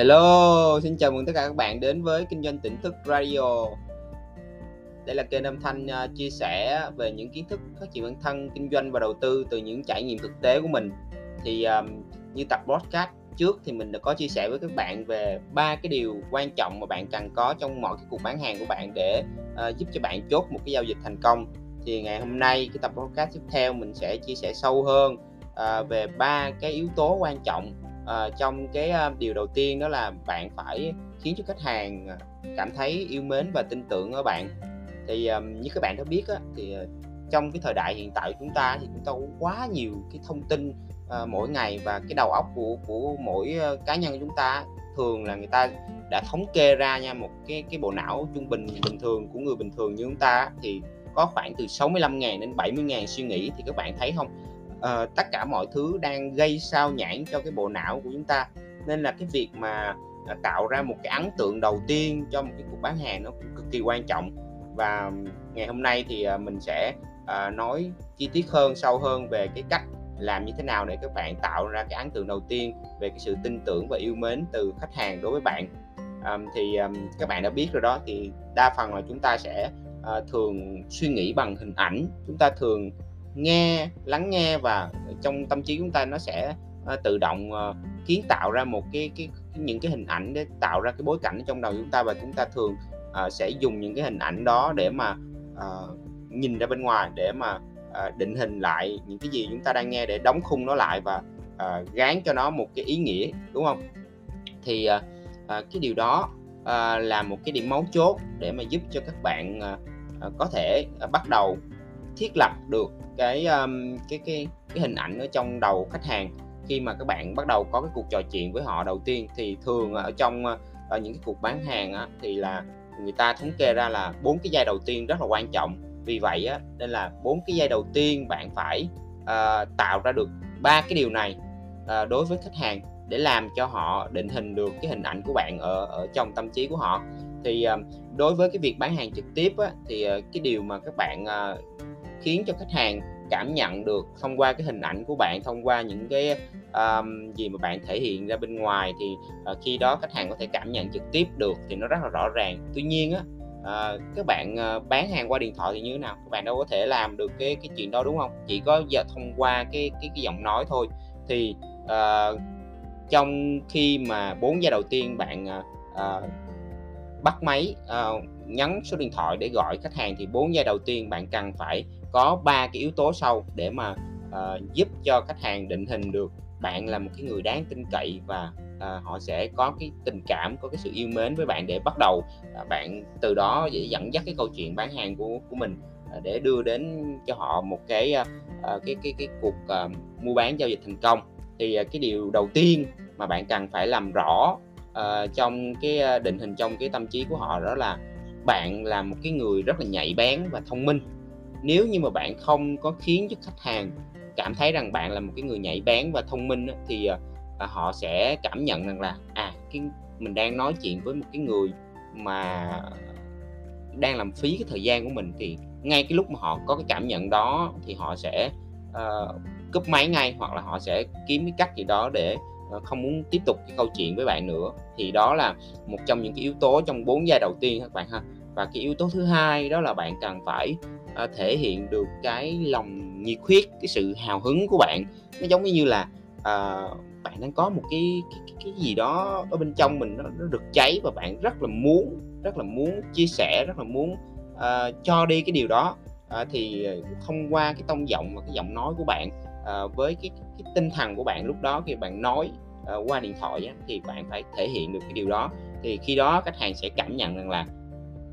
Hello, xin chào mừng tất cả các bạn đến với Kinh doanh tỉnh thức Radio. Đây là kênh âm thanh à, chia sẻ về những kiến thức phát triển bản thân, kinh doanh và đầu tư từ những trải nghiệm thực tế của mình. Thì um, như tập podcast trước thì mình đã có chia sẻ với các bạn về ba cái điều quan trọng mà bạn cần có trong mọi cái cuộc bán hàng của bạn để uh, giúp cho bạn chốt một cái giao dịch thành công. Thì ngày hôm nay cái tập podcast tiếp theo mình sẽ chia sẻ sâu hơn uh, về ba cái yếu tố quan trọng uh, trong cái uh, điều đầu tiên đó là bạn phải khiến cho khách hàng cảm thấy yêu mến và tin tưởng ở bạn. Thì um, như các bạn đã biết á, thì uh, trong cái thời đại hiện tại của chúng ta thì chúng ta có quá nhiều cái thông tin uh, mỗi ngày và cái đầu óc của của mỗi uh, cá nhân của chúng ta thường là người ta đã thống kê ra nha một cái cái bộ não trung bình bình thường của người bình thường như chúng ta thì có khoảng từ 65.000 đến 70.000 suy nghĩ. Thì các bạn thấy không? Uh, tất cả mọi thứ đang gây sao nhãn cho cái bộ não của chúng ta. Nên là cái việc mà ờ, tạo ra một cái ấn tượng đầu tiên cho một cái cuộc bán hàng nó cũng cực kỳ quan trọng. Và ngày hôm nay thì ờ, mình sẽ uh, nói chi tiết hơn sâu hơn về cái cách làm như thế nào để các bạn tạo ra cái ấn tượng đầu tiên về cái sự tin tưởng và yêu mến từ khách hàng đối với bạn. Um, thì um, các bạn đã biết rồi đó thì đa phần là chúng ta sẽ uh, thường suy nghĩ bằng hình ảnh. Chúng ta thường nghe lắng nghe và trong tâm trí chúng ta nó sẽ ờ, tự động ờ, kiến tạo ra một cái, cái cái những cái hình ảnh để tạo ra cái bối cảnh trong đầu chúng ta và chúng ta thường uh, sẽ dùng những cái hình ảnh đó để mà uh, nhìn ra bên ngoài để mà uh, định hình lại những cái gì chúng ta đang nghe để đóng khung nó lại và uh, gán cho nó một cái ý nghĩa đúng không? Thì uh, uh, cái điều đó uh, là một cái điểm mấu chốt để mà giúp cho các bạn uh, uh, có thể uh, bắt đầu thiết lập được cái um, cái cái cái hình ảnh ở trong đầu khách hàng. Khi mà các bạn bắt đầu có cái cuộc trò chuyện với họ đầu tiên thì thường ở trong ờ, ở những cái cuộc bán hàng á, thì là người ta thống kê ra là bốn cái giai đầu tiên rất là quan trọng. Vì vậy á, nên là bốn cái giai đầu tiên bạn phải uh, tạo ra được ba cái điều này uh, đối với khách hàng để làm cho họ định hình được cái hình ảnh của bạn ở ở trong tâm trí của họ. Thì uh, đối với cái việc bán hàng trực tiếp á, thì uh, cái điều mà các bạn uh, khiến cho khách hàng cảm nhận được thông qua cái hình ảnh của bạn thông qua những cái um, gì mà bạn thể hiện ra bên ngoài thì uh, khi đó khách hàng có thể cảm nhận trực tiếp được thì nó rất là rõ ràng. Tuy nhiên á uh, các bạn uh, bán hàng qua điện thoại thì như thế nào? Các bạn đâu có thể làm được cái cái chuyện đó đúng không? Chỉ có giờ thông qua cái cái cái giọng nói thôi. Thì uh, trong khi mà bốn giây đầu tiên bạn uh, bắt máy uh, nhấn số điện thoại để gọi khách hàng thì bốn giây đầu tiên bạn cần phải có ba cái yếu tố sau để mà uh, giúp cho khách hàng định hình được bạn là một cái người đáng tin cậy và uh, họ sẽ có cái tình cảm có cái sự yêu mến với bạn để bắt đầu uh, bạn từ đó dễ dẫn dắt cái câu chuyện bán hàng của của mình uh, để đưa đến cho họ một cái uh, cái cái cái cuộc uh, mua bán giao dịch thành công. Thì uh, cái điều đầu tiên mà bạn cần phải làm rõ uh, trong cái định hình trong cái tâm trí của họ đó là bạn là một cái người rất là nhạy bén và thông minh nếu như mà bạn không có khiến cho khách hàng cảm thấy rằng bạn là một cái người nhạy bén và thông minh thì ờ, ờ, họ sẽ cảm nhận rằng là à cái mình đang nói chuyện với một cái người mà đang làm phí cái thời gian của mình thì ngay cái lúc mà họ có cái cảm nhận đó thì họ sẽ uh, cúp máy ngay hoặc là họ sẽ kiếm cái cách gì đó để uh, không muốn tiếp tục cái câu chuyện với bạn nữa. Thì đó là một trong những cái yếu tố trong bốn giai đầu tiên các bạn ha và cái yếu tố thứ hai đó là bạn cần phải uh, thể hiện được cái lòng nhiệt huyết cái sự hào hứng của bạn. Nó giống như là uh, bạn đang có một cái, cái cái gì đó ở bên trong mình nó, nó được cháy và bạn rất là muốn rất là muốn chia sẻ rất là muốn uh, cho đi cái điều đó. Uh, thì thông qua cái tông giọng và cái giọng nói của bạn uh, với cái, cái tinh thần của bạn lúc đó khi bạn nói uh, qua điện thoại á, thì bạn phải thể hiện được cái điều đó. Thì khi đó khách hàng sẽ cảm nhận rằng là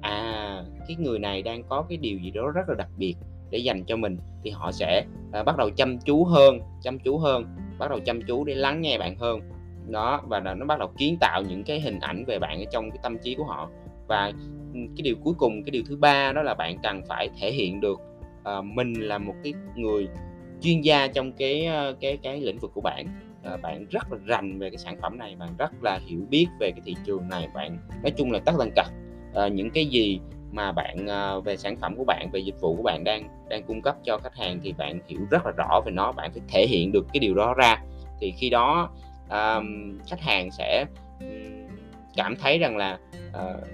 à cái người này đang có cái điều gì đó rất là đặc biệt để dành cho mình thì họ sẽ à, bắt đầu chăm chú hơn chăm chú hơn bắt đầu chăm chú để lắng nghe bạn hơn. Đó và nó bắt đầu kiến tạo những cái hình ảnh về bạn ở trong cái tâm trí của họ. Và cái điều cuối cùng cái điều thứ ba đó là bạn cần phải thể hiện được à, mình là một cái người chuyên gia trong cái ờ, cái cái lĩnh vực của bạn. À, bạn rất là rành về cái sản phẩm này bạn rất là hiểu biết về cái thị trường này bạn nói chung là tất tần tật uh, những cái gì mà bạn uh, về sản phẩm của bạn về dịch vụ của bạn đang đang cung cấp cho khách hàng thì bạn hiểu rất là rõ về nó bạn phải thể hiện được cái điều đó ra. Thì khi đó um, khách hàng sẽ cảm thấy rằng là uh,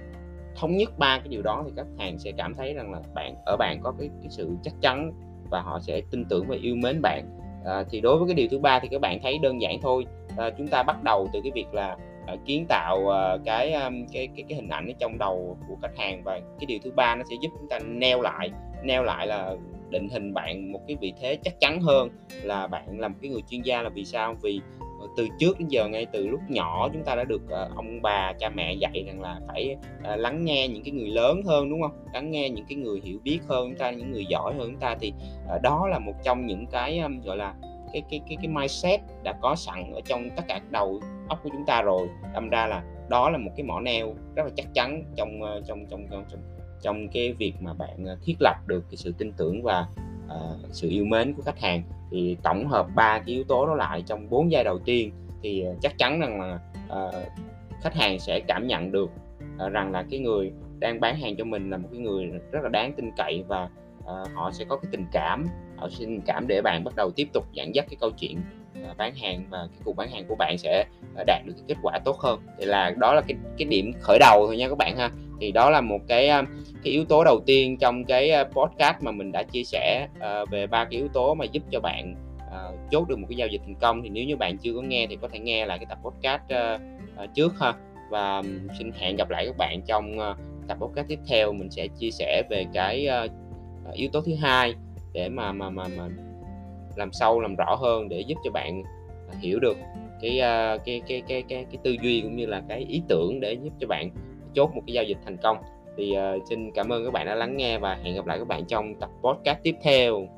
thống nhất ba cái điều đó thì khách hàng sẽ cảm thấy rằng là bạn ở bạn có cái, cái sự chắc chắn và họ sẽ tin tưởng và yêu mến bạn. À, thì đối với cái điều thứ ba thì các bạn thấy đơn giản thôi. À, chúng ta bắt đầu từ cái việc là Ờ, kiến tạo ờ, cái, cái cái cái hình ảnh ở trong đầu của khách hàng. Và cái điều thứ ba nó sẽ giúp chúng ta neo lại neo lại là định hình bạn một cái vị thế chắc chắn hơn là bạn là một cái người chuyên gia là vì sao? Vì ờ, từ trước đến giờ ngay từ lúc nhỏ chúng ta đã được ông bà cha mẹ dạy rằng là phải lắng nghe những cái người lớn hơn đúng không? Lắng nghe những cái người hiểu biết hơn chúng ta những người giỏi hơn chúng ta. Thì đó là một trong những cái gọi là cái cái cái cái mindset đã có sẵn ở trong tất cả đầu óc của chúng ta rồi. Đâm ra là đó là một cái mỏ neo rất là chắc chắn trong ờ, trong trong trong trong trong cái việc mà bạn ờ, thiết lập được cái sự tin tưởng và uh, sự yêu mến của khách hàng. Thì tổng hợp ba cái yếu tố đó lại trong bốn giai đầu tiên thì chắc chắn rằng là uh, khách hàng sẽ cảm nhận được uh, rằng là cái người đang bán hàng cho mình là một cái người rất là đáng tin cậy và uh, họ sẽ có cái tình cảm họ sẽ tình cảm để bạn bắt đầu tiếp tục dẫn dắt cái câu chuyện uh, bán hàng và cái cuộc bán hàng của bạn sẽ uh, đạt được cái kết quả tốt hơn. Thì là đó là cái cái điểm khởi đầu thôi nha các bạn ha. Thì đó là một cái cái yếu tố đầu tiên trong cái podcast mà mình đã chia sẻ uh, về ba cái yếu tố mà giúp cho bạn uh, chốt được một cái giao dịch thành công. Thì nếu như bạn chưa có nghe thì có thể nghe lại cái tập podcast uh, uh, trước ha. Và xin hẹn gặp lại các bạn trong uh, tập podcast tiếp theo. Mình sẽ chia sẻ về cái uh, Ờ, yếu tố thứ hai để mà mà mà mà làm sâu làm rõ hơn để giúp cho bạn à, hiểu được cái à, cái cái cái cái cái tư duy cũng như là cái ý tưởng để giúp cho bạn chốt một cái giao dịch thành công. Thì uh, xin cảm ơn các bạn đã lắng nghe và hẹn gặp lại các bạn trong tập podcast tiếp theo.